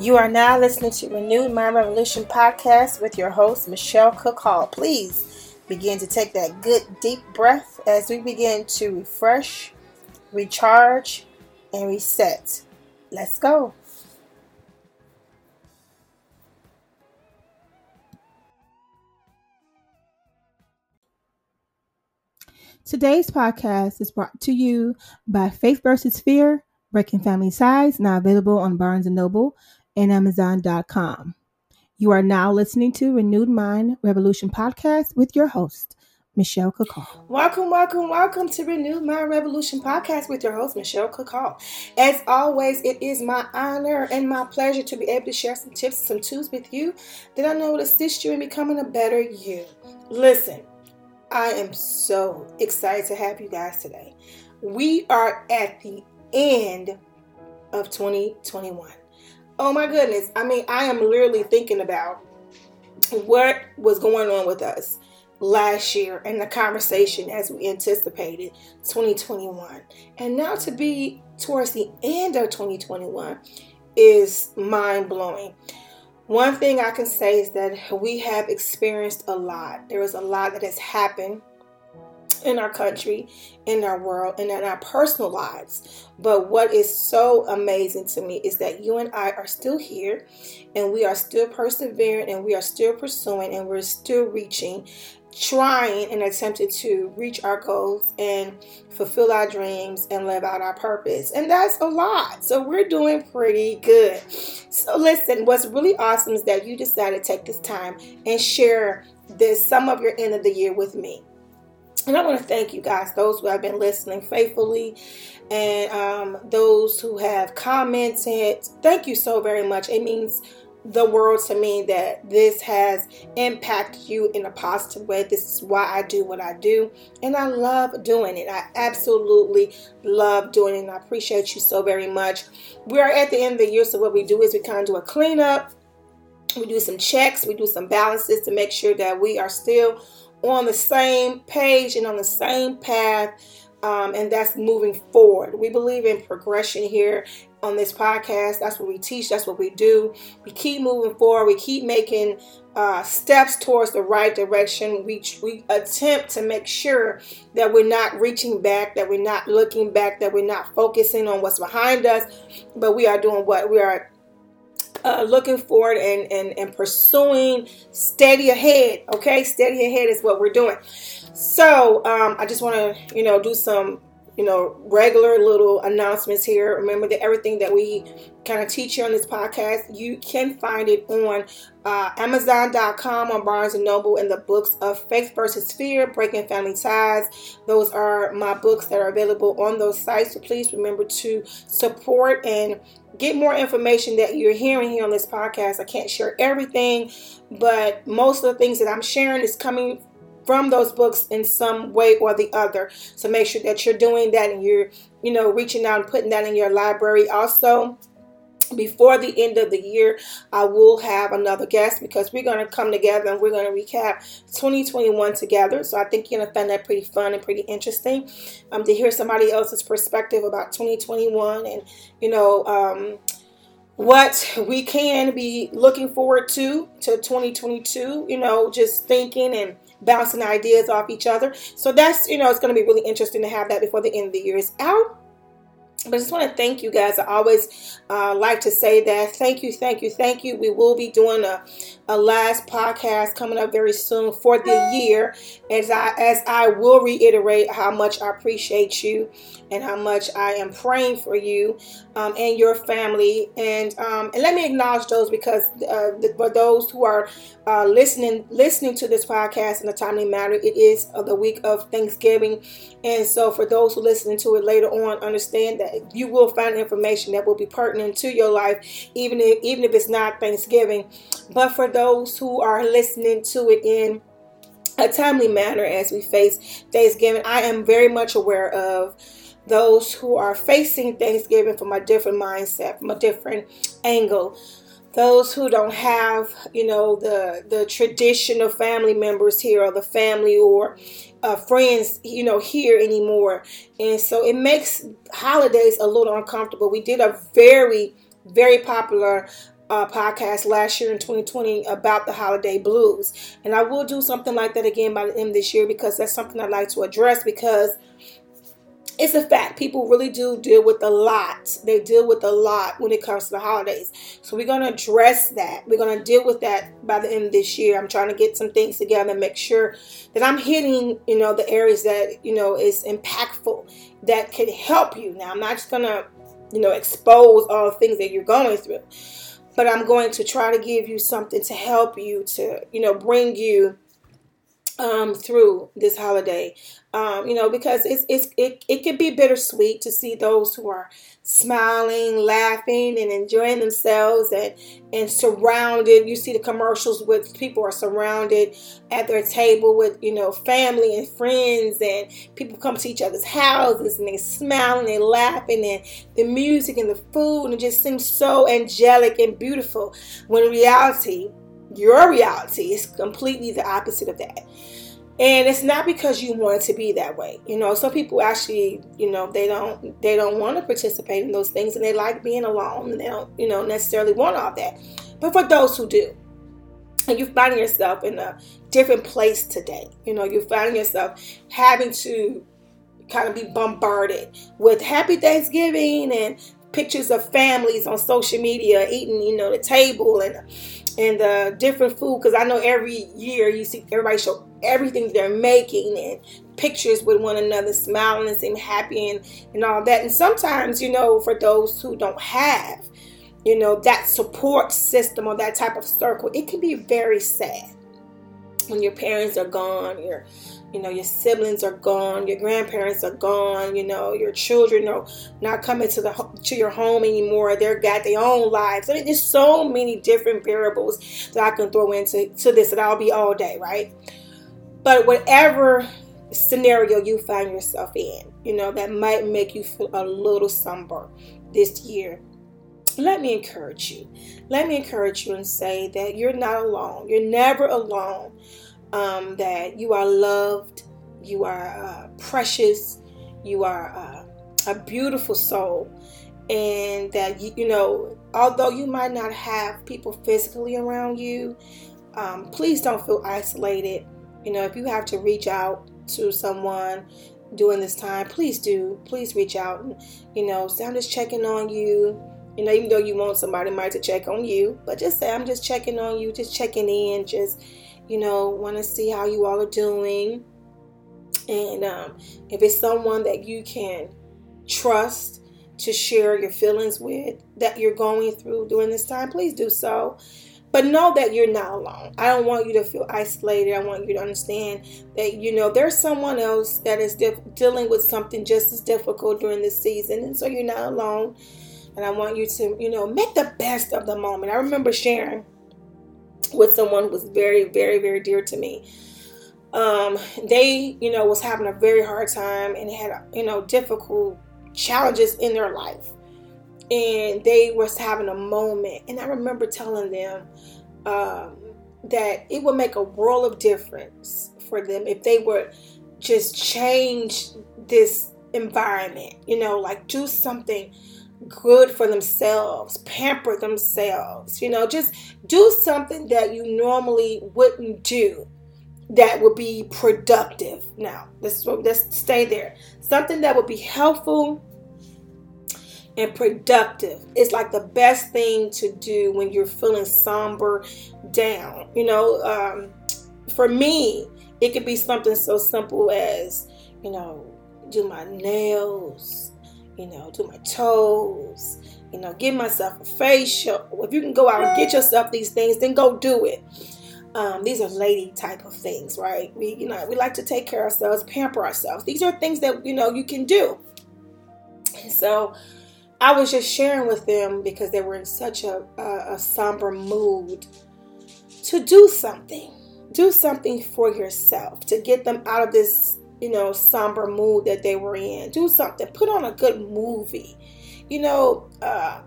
You are now listening to Renewed Mind Revolution podcast with your host, Michelle Cook Hall. Please begin to take that good deep breath as we begin to refresh, recharge, and reset. Let's go. Today's podcast is brought to you by Faith versus Fear, Breaking Family Ties, now available on Barnes & Noble and Amazon.com. You are now listening to Renewed Mind Revolution podcast with your host, Michelle Cook Hall. Welcome, welcome, welcome to Renewed Mind Revolution podcast with your host, Michelle Cook Hall. As always, it is my honor and my pleasure to be able to share some tips, and some tools with you that I know will assist you in becoming a better you. Listen, I am so excited to have you guys today. We are at the end of 2021. Oh my goodness. I mean, I am literally thinking about what was going on with us last year and the conversation as we anticipated 2021. And now to be towards the end of 2021 is mind blowing. One thing I can say is that we have experienced a lot. There is a lot that has happened in our country, in our world, and in our personal lives. But what is so amazing to me is that you and I are still here and we are still persevering and we are still pursuing and we're still reaching, trying and attempting to reach our goals and fulfill our dreams and live out our purpose. And that's a lot. So we're doing pretty good. So listen, what's really awesome is that you decided to take this time and share this some of your end of the year with me. And I want to thank you guys, those who have been listening faithfully, and um, those who have commented. Thank you so very much. It means the world to me that this has impacted you in a positive way. This is why I do what I do, and I love doing it. I absolutely love doing it, and I appreciate you so very much. We are at the end of the year, so what we do is we kind of do a cleanup. We do some checks, we do some balances to make sure that we are still on the same page and on the same path, um, and that's moving forward. We believe in progression here on this podcast. That's what we teach, that's what we do. We keep moving forward, we keep making uh, steps towards the right direction. We, we attempt to make sure that we're not reaching back, that we're not looking back, that we're not focusing on what's behind us, but we are doing what we are uh, looking forward and, and, and pursuing steady ahead. Okay, steady ahead is what we're doing. So um, I just want to, you know, do some, you know, regular little announcements here. Remember that everything that we kind of teach you on this podcast, you can find it on uh, Amazon.com, on Barnes and Noble, and the books of Faith versus Fear, Breaking Family Ties. Those are my books that are available on those sites. So please remember to support and get more information that you're hearing here on this podcast. I can't share everything, but most of the things that I'm sharing is coming from those books in some way or the other. So make sure that you're doing that and you're, you know, reaching out and putting that in your library. Also, before the end of the year, I will have another guest because we're going to come together and we're going to recap 2021 together. So I think you're going to find that pretty fun and pretty interesting um, to hear somebody else's perspective about 2021 and, you know, um, what we can be looking forward to to 2022 you know just thinking and bouncing ideas off each other. So that's you know it's going to be really interesting to have that before the end of the year. Is out but I just want to thank you guys. I always uh, like to say that. Thank you, thank you, thank you. We will be doing a, a last podcast coming up very soon for the year. As I as I will reiterate how much I appreciate you and how much I am praying for you um, and your family. And um, and let me acknowledge those because uh, the, for those who are uh, listening listening to this podcast in a timely manner, it is the week of Thanksgiving, and so for those who listen to it later on, understand that you will find information that will be pertinent to your life, even if even if it's not Thanksgiving. But for those who are listening to it in a timely manner as we face Thanksgiving, I am very much aware of those who are facing Thanksgiving from a different mindset, from a different angle. Those who don't have, you know, the the traditional family members here, or the family or uh, friends, you know, here anymore, and so it makes holidays a little uncomfortable. We did a very, very popular uh, podcast last year in 2020 about the holiday blues. And I will do something like that again by the end of this year because that's something I'd like to address because it's a fact. People really do deal with a lot. They deal with a lot when it comes to the holidays. So we're going to address that. We're going to deal with that by the end of this year. I'm trying to get some things together and make sure that I'm hitting, you know, the areas that, you know, is impactful that can help you. Now, I'm not just going to, you know, expose all the things that you're going through. But I'm going to try to give you something to help you to, you know, bring you um, through this holiday. Um, you know, because it's, it's it, it can be bittersweet to see those who are smiling, laughing, and enjoying themselves and and surrounded. You see the commercials with people are surrounded at their table with, you know, family and friends and people come to each other's houses and they smiling and they laughing and the music and the food and it just seems so angelic and beautiful when reality your reality is completely the opposite of that. And it's not because you want to be that way. You know some people actually you know they don't they don't want to participate in those things and they like being alone and they don't you know necessarily want all that. But for those who do and you're finding yourself in a different place today you know you're finding yourself having to kind of be bombarded with happy thanksgiving and pictures of families on social media eating you know the table and and the different food because I know every year you see everybody show everything they're making and pictures with one another, smiling and seem happy and, and all that. And sometimes, you know, for those who don't have, you know, that support system or that type of circle, it can be very sad when your parents are gone, your you know your siblings are gone your grandparents are gone you know your children are not coming to the to your home anymore. They're got their own lives. I mean, there's so many different variables that i can throw into to this and i'll be all day right? But whatever scenario you find yourself in you know that might make you feel a little somber this year let me encourage you. Let me encourage you and say that you're not alone. You're never alone um, that you are loved, you are uh, precious, you are uh, a beautiful soul, and that you, you know, although you might not have people physically around you, um, please don't feel isolated. You know, if you have to reach out to someone during this time, please do. Please reach out you know, say, I'm just checking on you. You know, even though you want somebody might to check on you, but just say, I'm just checking on you, just checking in, just you know, want to see how you all are doing. And um, if it's someone that you can trust to share your feelings with that you're going through during this time, please do so. But know that you're not alone. I don't want you to feel isolated. I want you to understand that, you know, there's someone else that is dealing with something just as difficult during this season. And so you're not alone. And I want you to, you know, make the best of the moment. I remember sharing with someone who was very, very, very dear to me. Um, they, you know, was having a very hard time and had, you know, difficult challenges in their life. And they was having a moment. And I remember telling them um, that it would make a world of difference for them if they would just change this environment, you know, like do something good for themselves, pamper themselves, you know, just do something that you normally wouldn't do that would be productive. Now, let's, let's stay there. Something that would be helpful and productive. It's like the best thing to do when you're feeling somber down. You know, um, for me, it could be something so simple as, you know, do my nails, you know, do my toes, you know, give myself a facial. If you can go out and get yourself these things, then go do it. Um, these are lady type of things, right? We, you know, we like to take care of ourselves, pamper ourselves. These are things that you know you can do. So, I was just sharing with them because they were in such a, a, a somber mood to do something. Do something for yourself to get them out of this you know, somber mood that they were in. Do something. Put on a good movie. You know, uh,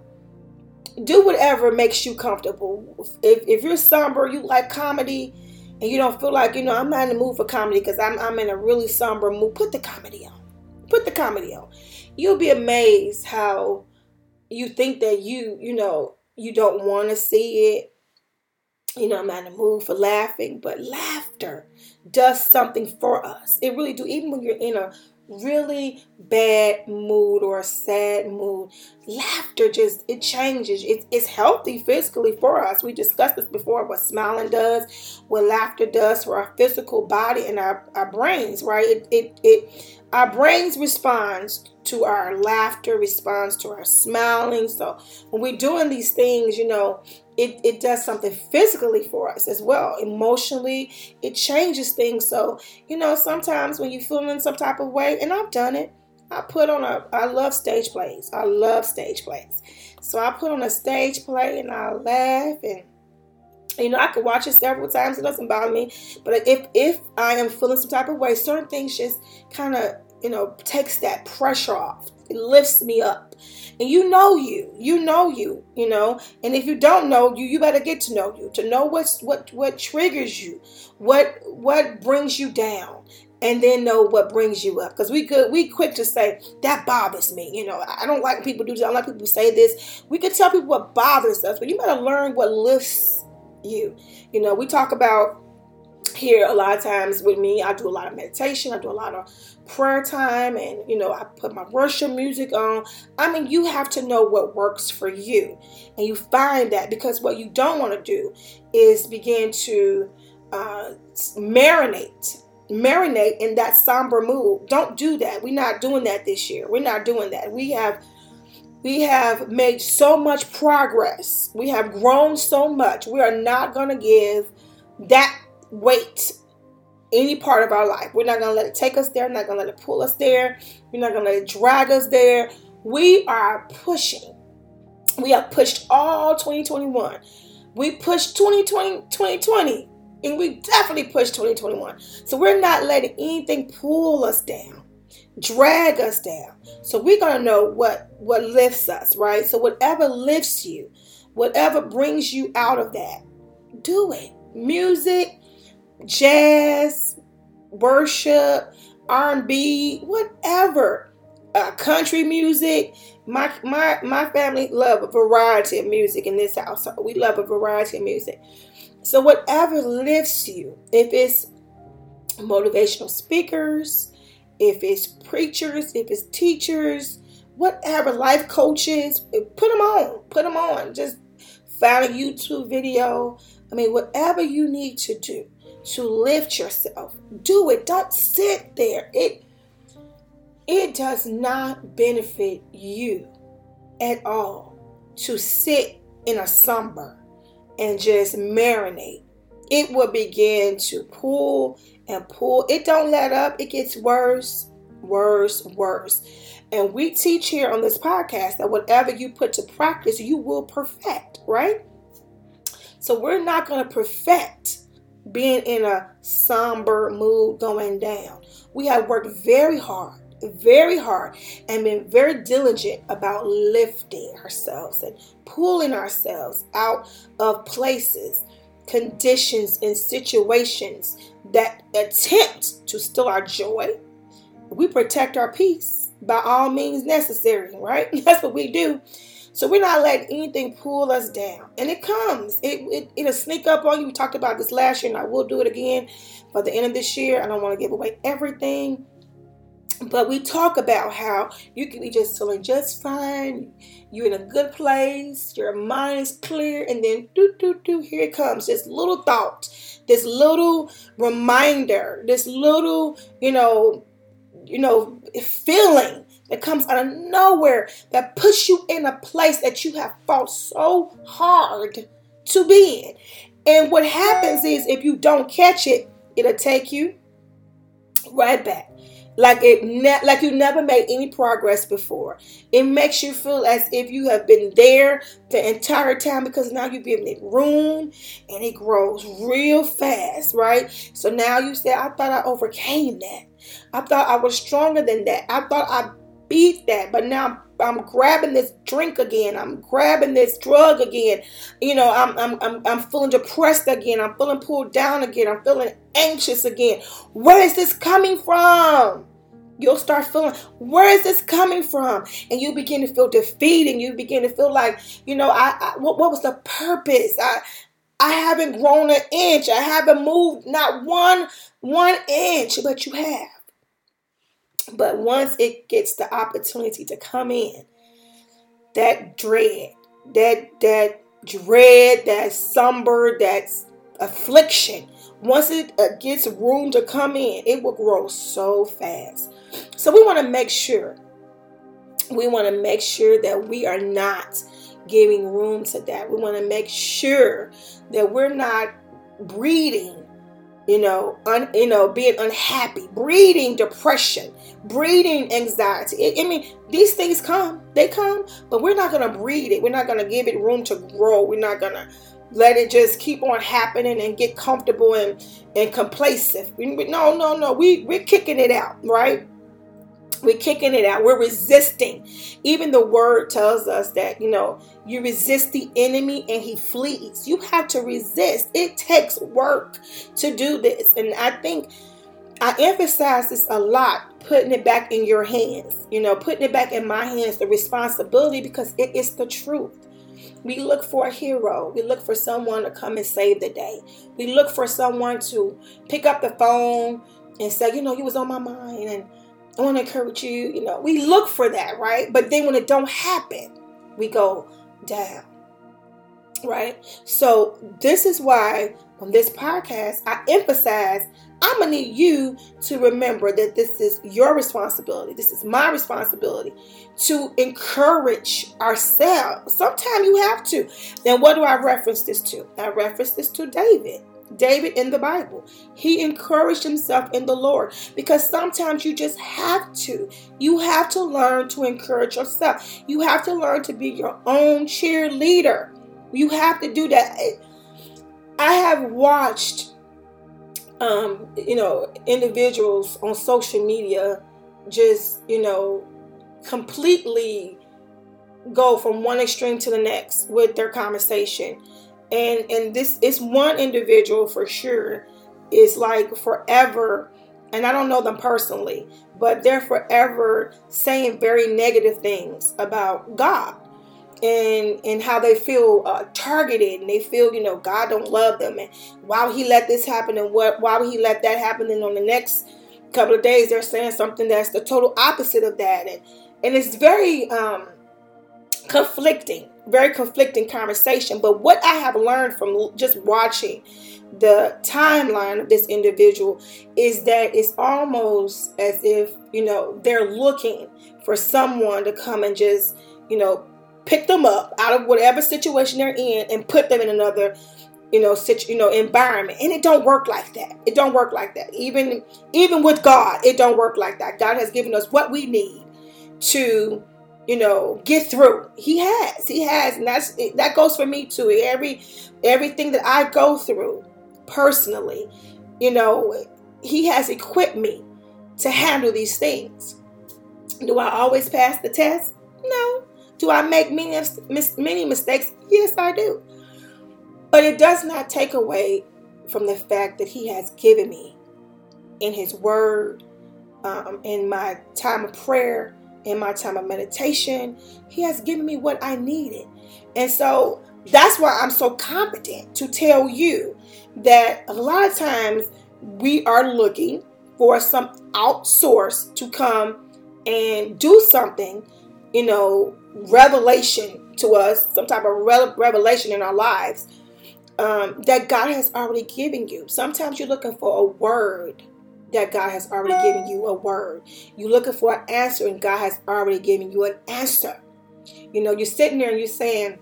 do whatever makes you comfortable. If, if you're somber, you like comedy, and you don't feel like, you know, I'm not in the mood for comedy because I'm, I'm in a really somber mood, put the comedy on. Put the comedy on. You'll be amazed how you think that you, you know, you don't want to see it. You know, I'm not in mood for laughing, but laughter does something for us. It really do. Even when you're in a really bad mood or a sad mood, laughter just it changes. It, it's healthy physically for us. We discussed this before what smiling does, what laughter does for our physical body and our, our brains, right? It it it our brains responds to our laughter, responds to our smiling. So when we're doing these things, you know, it, it does something physically for us as well. Emotionally, it changes things. So, you know, sometimes when you're feeling some type of way, and I've done it, I put on a, I love stage plays. I love stage plays. So I put on a stage play and I laugh and you know, I could watch it several times. It doesn't bother me. But if if I am feeling some type of way, certain things just kind of you know, takes that pressure off. It lifts me up. And you know you. You know you, you know. And if you don't know you, you better get to know you. To know what's what what triggers you, what what brings you down. And then know what brings you up. Because we could we quick to say, that bothers me. You know, I don't like people do this. I don't like people say this. We could tell people what bothers us, but you better learn what lifts you. You know, we talk about here a lot of times with me, I do a lot of meditation, I do a lot of prayer time, and you know, I put my worship music on. I mean, you have to know what works for you, and you find that because what you don't want to do is begin to uh, marinate marinate in that somber mood. Don't do that. We're not doing that this year. We're not doing that. We have we have made so much progress. We have grown so much. We are not going to give that weight any part of our life. We're not going to let it take us there. We're not going to let it pull us there. We're not going to let it drag us there. We are pushing. We have pushed all 2021. We pushed 2020, 2020 and we definitely pushed 2021. So we're not letting anything pull us down, drag us down. So we're going to know what what lifts us, right? So whatever lifts you, whatever brings you out of that, do it. Music, jazz, worship, R&B, whatever. Uh, country music. My my my family love a variety of music in this house. We love a variety of music. So whatever lifts you, if it's motivational speakers, if it's preachers, if it's teachers, whatever life coaches, put them on. Put them on. Just find a YouTube video. I mean, whatever you need to do to lift yourself. Do it. Don't sit there. It it does not benefit you at all to sit in a somber and just marinate. It will begin to pull and pull. It don't let up. It gets worse, worse, worse. And we teach here on this podcast that whatever you put to practice, you will perfect, right? So we're not going to perfect being in a somber mood going down. We have worked very hard, very hard, and been very diligent about lifting ourselves and pulling ourselves out of places, conditions, and situations that attempt to steal our joy. We protect our peace by all means necessary, right? That's what we do. So we're not letting anything pull us down. And it comes. It, it, it'll sneak up on you. We talked about this last year, and I will do it again by the end of this year. I don't want to give away everything. But we talk about how you can be just feeling just fine. You're in a good place. Your mind is clear. And then, do, do, do, here it comes. This little thought, this little reminder, this little, you know, you know, feeling that comes out of nowhere that puts you in a place that you have fought so hard to be in. And what happens is if you don't catch it, it'll take you right back. Like it ne- like you never made any progress before. It makes you feel as if you have been there the entire time because now you've been in room and it grows real fast, right? So now you say, I thought I overcame that. I thought I was stronger than that. I thought I beat that. But now I'm, I'm grabbing this drink again. I'm grabbing this drug again. You know, I'm, I'm, I'm, I'm feeling depressed again. I'm feeling pulled down again. I'm feeling anxious again. Where is this coming from? You'll start feeling, where is this coming from? And you begin to feel defeated. And you begin to feel like, you know, I, I what, what was the purpose? I I haven't grown an inch. I haven't moved not one one inch, but you have. But once it gets the opportunity to come in, that dread, that that dread, that somber, that affliction, once it uh, gets room to come in, it will grow so fast. So we want to make sure, we want to make sure that we are not giving room to that. We want to make sure that we're not breeding, you know, un, you know, being unhappy, breeding depression, breeding anxiety. I, mean, these things come, they come, but we're not to breed it. We're not to give it room to grow. We're not to let it just keep on happening and get comfortable and, and complacent. No, no, no. We, we're kicking it out, right? We're kicking it out. We're resisting. Even the word tells us that, you know, you resist the enemy and he flees. You have to resist. It takes work to do this. And I think I emphasize this a lot, putting it back in your hands, you know, putting it back in my hands, the responsibility, because it is the truth. We look for a hero. We look for someone to come and save the day. We look for someone to pick up the phone and say, you know, you was on my mind and I want to encourage you. You know, we look for that, right? But then when it don't happen, we go down. Right? So this is why on this podcast I emphasize I'm to need you to remember that this is your responsibility. This is my responsibility to encourage ourselves. Sometimes you have to. Then what do I reference this to? I reference this to David. David in the Bible. He encouraged himself in the Lord because sometimes you just have to. You have to learn to encourage yourself. You have to learn to be your own cheerleader. You have to do that. I have watched um, you know, individuals on social media just, you know, completely go from one extreme to the next with their conversation. And and this is one individual for sure. Is like forever and I don't know them personally, but they're forever saying very negative things about God and and how they feel uh, targeted and they feel you know God don't love them. And why would he let this happen and what why would he let that happen and on the next couple of days they're saying something that's the total opposite of that. And and it's very um conflicting very conflicting conversation but what I have learned from just watching the timeline of this individual is that it's almost as if you know they're looking for someone to come and just you know pick them up out of whatever situation they're in and put them in another you know situ, you know environment. And it don't work like that. It don't work like that. Even even with god it don't work like that. God has given us what we need to you know get through. He has he has and that's that goes for me too. Every everything that i go through personally you know he has equipped me to handle these things. Do i always pass the test? No. Do I make many, many mistakes? Yes, I do. But it does not take away from the fact that He has given me in His Word, um, in my time of prayer, in my time of meditation. He has given me what I needed. And so that's why I'm so confident to tell you that a lot of times we are looking for some outsource to come and do something, you know, revelation to us, some type of revelation in our lives um, that God has already given you. Sometimes you're looking for a word that God has already given you a word. You're looking for an answer, and God has already given you an answer. You know, you're sitting there and you're saying,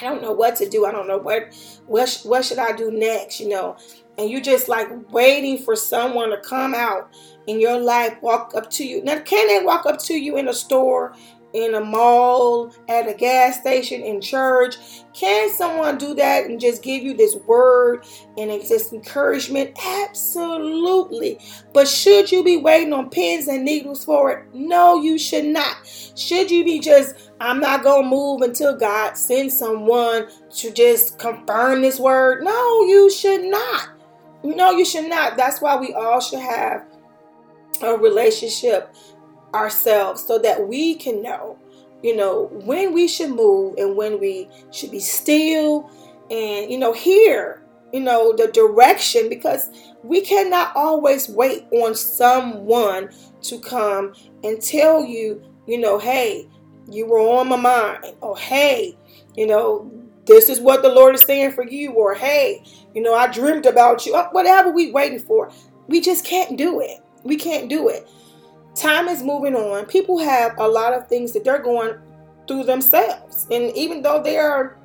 I don't know what to do. I don't know what what what should I do next, you know. And you're just like waiting for someone to come out in your life, walk up to you. Now, can they walk up to you in a store in a mall, at a gas station, in church? Can someone do that and just give you this word and just encouragement? Absolutely. But should you be waiting on pins and needles for it? No, you should not. Should you be just, I'm not going to move until God sends someone to just confirm this word? No, you should not. No, you should not. That's why we all should have a relationship ourselves so that we can know, you know, when we should move and when we should be still and, you know, hear, you know, the direction because we cannot always wait on someone to come and tell you, you know, hey, you were on my mind, or hey, you know, this is what the Lord is saying for you, or hey, you know, I dreamed about you, uh, whatever we waiting for. We just can't do it. We can't do it. Time is moving on. People have a lot of things that they're going through themselves. And even though they are,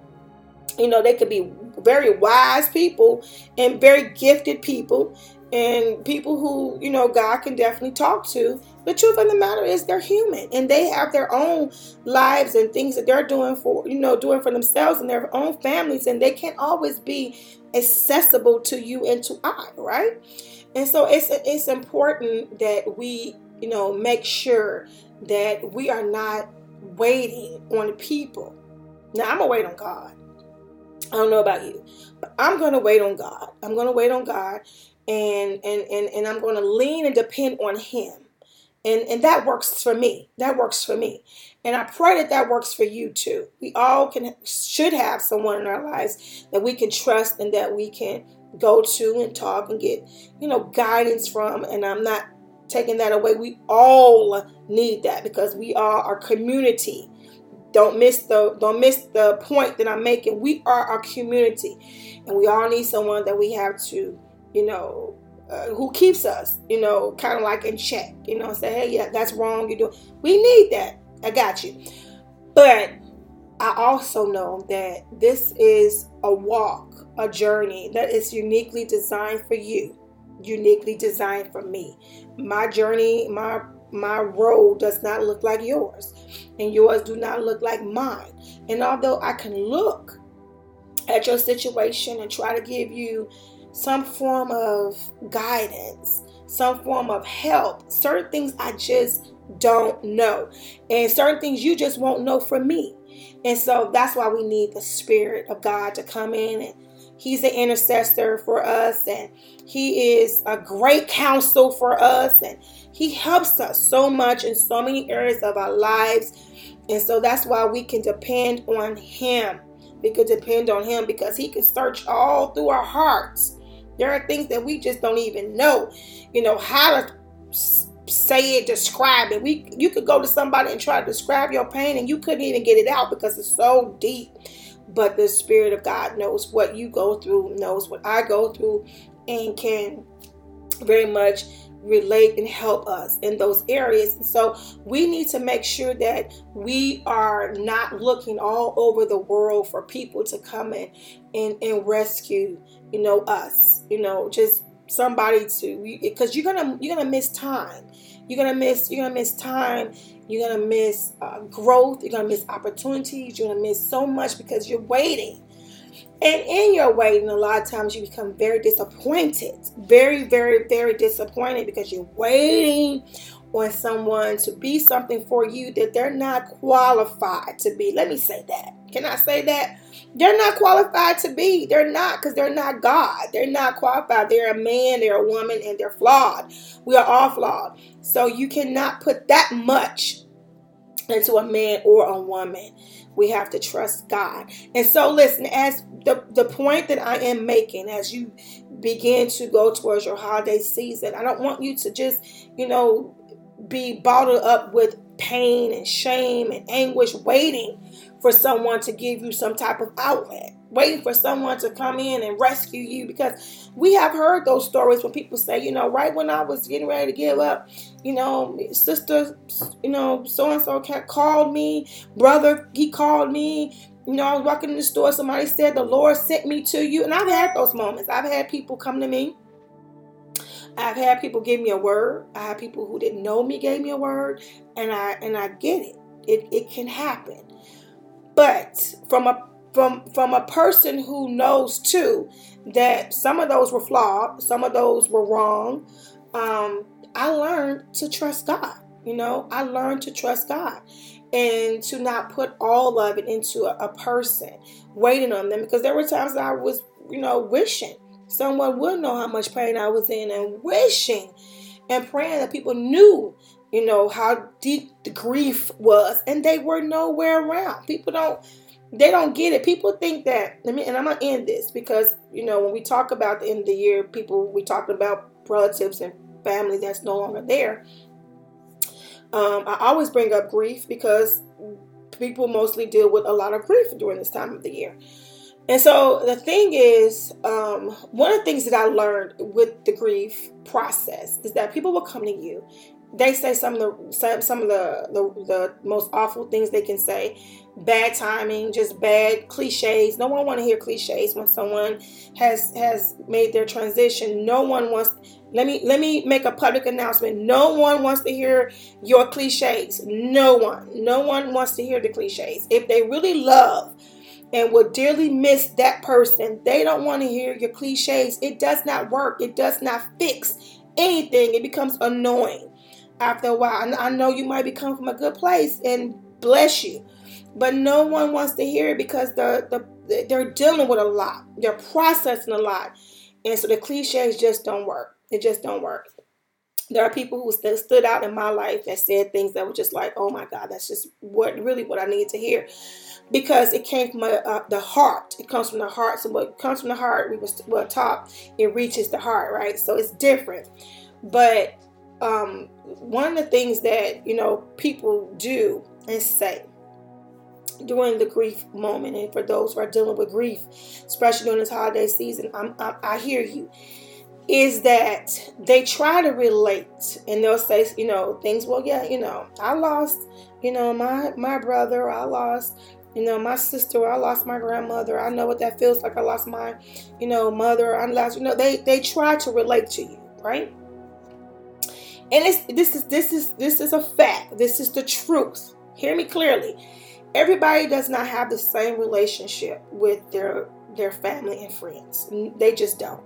you know, they could be very wise people and very gifted people and people who, you know, God can definitely talk to. The truth of the matter is they're human and they have their own lives and things that they're doing for, you know, doing for themselves and their own families and they can't always be accessible to you and to I, right? And so it's it's important that we, you know, make sure that we are not waiting on people. Now I'm gonna wait on God. I don't know about you, but I'm gonna wait on God. I'm gonna wait on God and and and, and I'm gonna lean and depend on Him. And and that works for me. That works for me. And I pray that that works for you too. We all can should have someone in our lives that we can trust and that we can go to and talk and get, you know, guidance from. And I'm not taking that away. We all need that because we are our community. Don't miss the don't miss the point that I'm making. We are our community, and we all need someone that we have to, you know, uh, who keeps us, you know, kind of like in check. You know, say, hey, yeah, that's wrong. You do. We need that. I got you. But I also know that this is a walk a journey that is uniquely designed for you, uniquely designed for me. My journey, my my road does not look like yours, and yours do not look like mine. And although I can look at your situation and try to give you some form of guidance, some form of help, certain things I just don't know, and certain things you just won't know from me. And so that's why we need the Spirit of God to come in and He's an intercessor for us, and He is a great counsel for us, and He helps us so much in so many areas of our lives. And so that's why we can depend on Him. We can depend on Him because He can search all through our hearts. There are things that we just don't even know, you know, how to say it, describe it. We you could go to somebody and try to describe your pain and you couldn't even get it out because it's so deep but the Spirit of God knows what you go through, knows what I go through, and can very much relate and help us in those areas. And so we need to make sure that we are not looking all over the world for people to come in and, and rescue, you know, us, you know, just somebody to because you're gonna you're gonna miss time you're gonna miss you're gonna miss time you're going to miss uh, growth. You're going to miss opportunities. You're going to miss so much because you're waiting. And in your waiting, a lot of times you become very disappointed. Very, very, very disappointed because you're waiting on someone to be something for you that they're not qualified to be. Let me say that. Can I say that? They're not qualified to be. They're not because they're not God. They're not qualified. They're a man, they're a woman, and they're flawed. We are all flawed. So you cannot put that much into a man or a woman. We have to trust God. And so, listen, as the, the point that I am making as you begin to go towards your holiday season, I don't want you to just, you know, be bottled up with pain and shame and anguish, waiting for someone to give you some type of outlet, waiting for someone to come in and rescue you. Because we have heard those stories when people say, you know, right when I was getting ready to give up, you know, sister, you know, so and so called me, brother, he called me. You know, I was walking in the store, somebody said, The Lord sent me to you. And I've had those moments. I've had people come to me. I've had people give me a word. I have people who didn't know me gave me a word, and I and I get it. It it can happen. But from a from from a person who knows too that some of those were flawed, some of those were wrong. Um, I learned to trust God. You know, I learned to trust God and to not put all of it into a, a person, waiting on them because there were times I was, you know, wishing someone would know how much pain I was in and wishing and praying that people knew, you know, how deep the grief was, and they were nowhere around. People don't they don't get it. People think that let me and I'm gonna end this because you know when we talk about the end of the year, people we talk about relatives and family that's no longer there. Um, I always bring up grief because people mostly deal with a lot of grief during this time of the year. And so the thing is, um, one of the things that I learned with the grief process is that people will come to you. They say some of the some, some of the, the the most awful things they can say, bad timing, just bad cliches. No one want to hear cliches when someone has has made their transition. No one wants. Let me let me make a public announcement. No one wants to hear your cliches. No one. No one wants to hear the cliches. If they really love and will dearly miss that person. They don't want to hear your cliches. It does not work, it does not fix anything. It becomes annoying after a while. I know you might be coming from a good place and bless you, but no one wants to hear it because the, the, they're dealing with a lot, they're processing a lot. And so the cliches just don't work. It just don't work there are people who st- stood out in my life that said things that were just like, oh my God, that's just what really what I need to hear. Because it came from uh, the heart. It comes from the heart. So what comes from the heart, we was well taught, it reaches the heart, right? So it's different. But um, one of the things that, you know, people do and say during the grief moment, and for those who are dealing with grief, especially during this holiday season, I'm, I'm, I hear you is that they try to relate and they'll say, you know, things, well, yeah, you know, I lost, you know, my my brother, I lost, you know, my sister, I lost my grandmother. I know what that feels like. I lost my, you know, mother. I lost, you know, they they try to relate to you, right? And it's this is this is this is a fact. This is the truth. Hear me clearly. Everybody does not have the same relationship with their their family and friends. They just don't.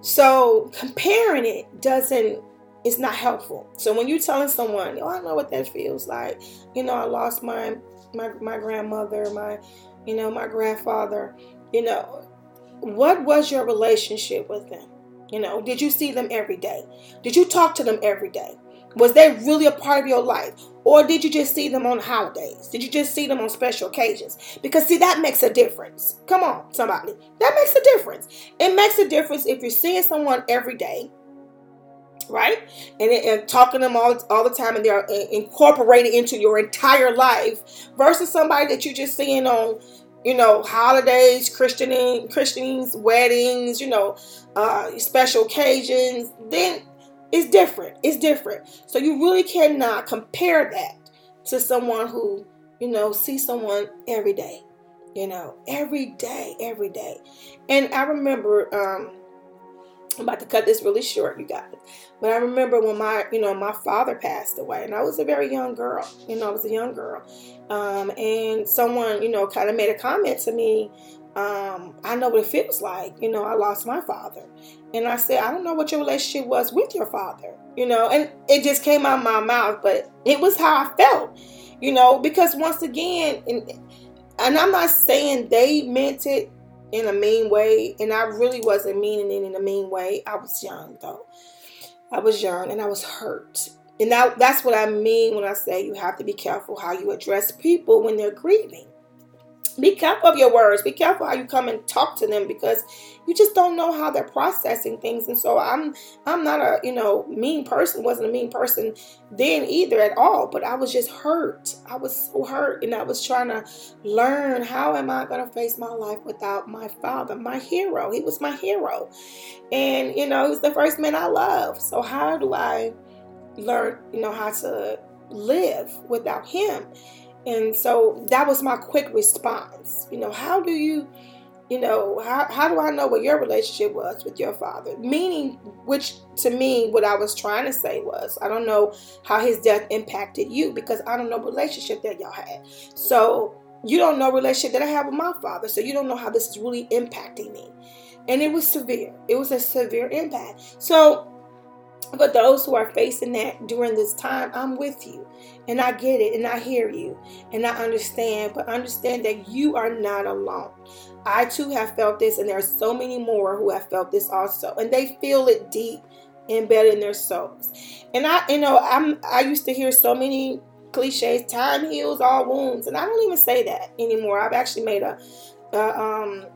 So comparing it doesn't it's not helpful. So when you're telling someone, oh, I know what that feels like. You know, I lost my my my grandmother, my you know, my grandfather. You know, what was your relationship with them? You know, did you see them every day? Did you talk to them every day? Was they really a part of your life? Or did you just see them on holidays? Did you just see them on special occasions? Because, see, that makes a difference. Come on, somebody. That makes a difference. It makes a difference if you're seeing someone every day, right? And, and talking to them all, all the time and they're incorporated into your entire life versus somebody that you're just seeing on you know, holidays, christening, christenings, weddings, you know, uh, special occasions, then it's different. It's different. So you really cannot compare that to someone who, you know, sees someone every day. You know, every day, every day. And I remember, um, I'm about to cut this really short, you guys. But I remember when my, you know, my father passed away, and I was a very young girl. You know, I was a young girl, um, and someone, you know, kind of made a comment to me um, I know what it feels like. You know, I lost my father. And I said, I don't know what your relationship was with your father, you know, and it just came out of my mouth, but it was how I felt, you know, because once again, and, and I'm not saying they meant it in a mean way, and I really wasn't meaning it in a mean way. I was young though. I was young and I was hurt. And that, that's what I mean when I say you have to be careful how you address people when they're grieving be careful of your words. Be careful how you come and talk to them because you just don't know how they're processing things. And so I'm I'm not a you know mean person. wasn't a mean person then either at all. But I was just hurt. I was so hurt, and I was trying to learn how am I going to face my life without my father, my hero. He was my hero, and you know he was the first man I loved. So how do I learn you know how to live without him? And so that was my quick response. You know, how do you, you know, how, how do I know what your relationship was with your father? Meaning, which to me, what I was trying to say was, I don't know how his death impacted you because I don't know relationship that y'all had. So you don't know relationship that I have with my father. So you don't know how this is really impacting me. And it was severe. It was a severe impact. So but those who are facing that during this time, I'm with you. And I get it and I hear you and I understand. But understand that you are not alone. I too have felt this, and there are so many more who have felt this also. And they feel it deep embedded in their souls. And I, you know, I'm I used to hear so many cliches, time heals all wounds, and I don't even say that anymore. I've actually made a, a um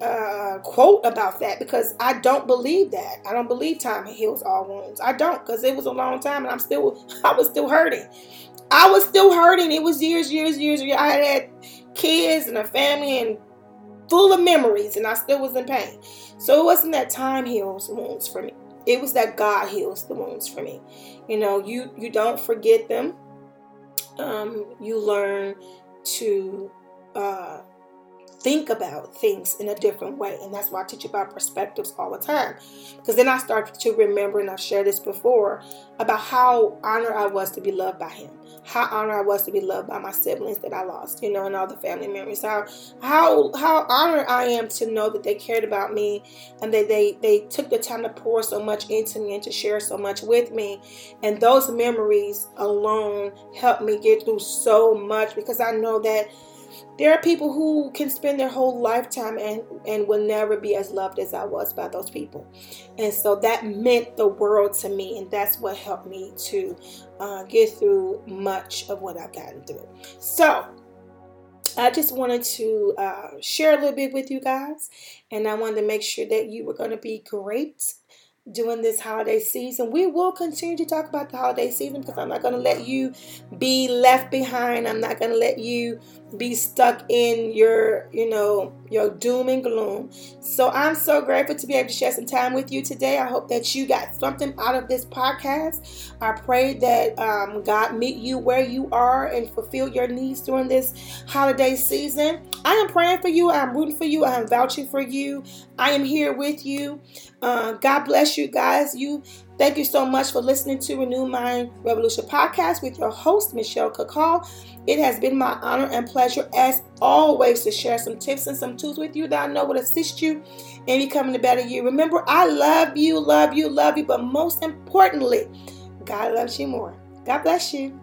uh, quote about that because I don't believe that. I don't believe time heals all wounds. I don't because it was a long time and I'm still I was still hurting. I was still hurting. It was years, years, years. I had kids and a family and full of memories and I still was in pain. So it wasn't that time heals wounds for me. It was that God heals the wounds for me. You know, you you don't forget them. Um, you learn to uh, think about things in a different way. And that's why I teach about perspectives all the time. Because then I start to remember, and I've shared this before, about how honored I was to be loved by him. How honored I was to be loved by my siblings that I lost, you know, and all the family members. How how how honored I am to know that they cared about me and that they, they took the time to pour so much into me and to share so much with me. And those memories alone helped me get through so much because I know that there are people who can spend their whole lifetime and, and will never be as loved as I was by those people. And so that meant the world to me. And that's what helped me to uh, get through much of what I've gotten through. So, I just wanted to uh, share a little bit with you guys, and I wanted to make sure that you were going to be great during this holiday season. We will continue to talk about the holiday season because I'm not going to let you be left behind. I'm not going to let you be stuck in your, you know, your doom and gloom. So I'm so grateful to be able to share some time with you today. I hope that you got something out of this podcast. I pray that um, God meet you where you are and fulfill your needs during this holiday season. I am praying for you. I'm rooting for you. I am vouching for you. I am here with you. Uh, God bless you guys. You Thank you so much for listening to Renew Mind Revolution podcast with your host, Michelle Cook Hall. It has been my honor and pleasure, as always, to share some tips and some tools with you that I know will assist you in becoming a better you. Remember, I love you, love you, love you, but most importantly, God loves you more. God bless you.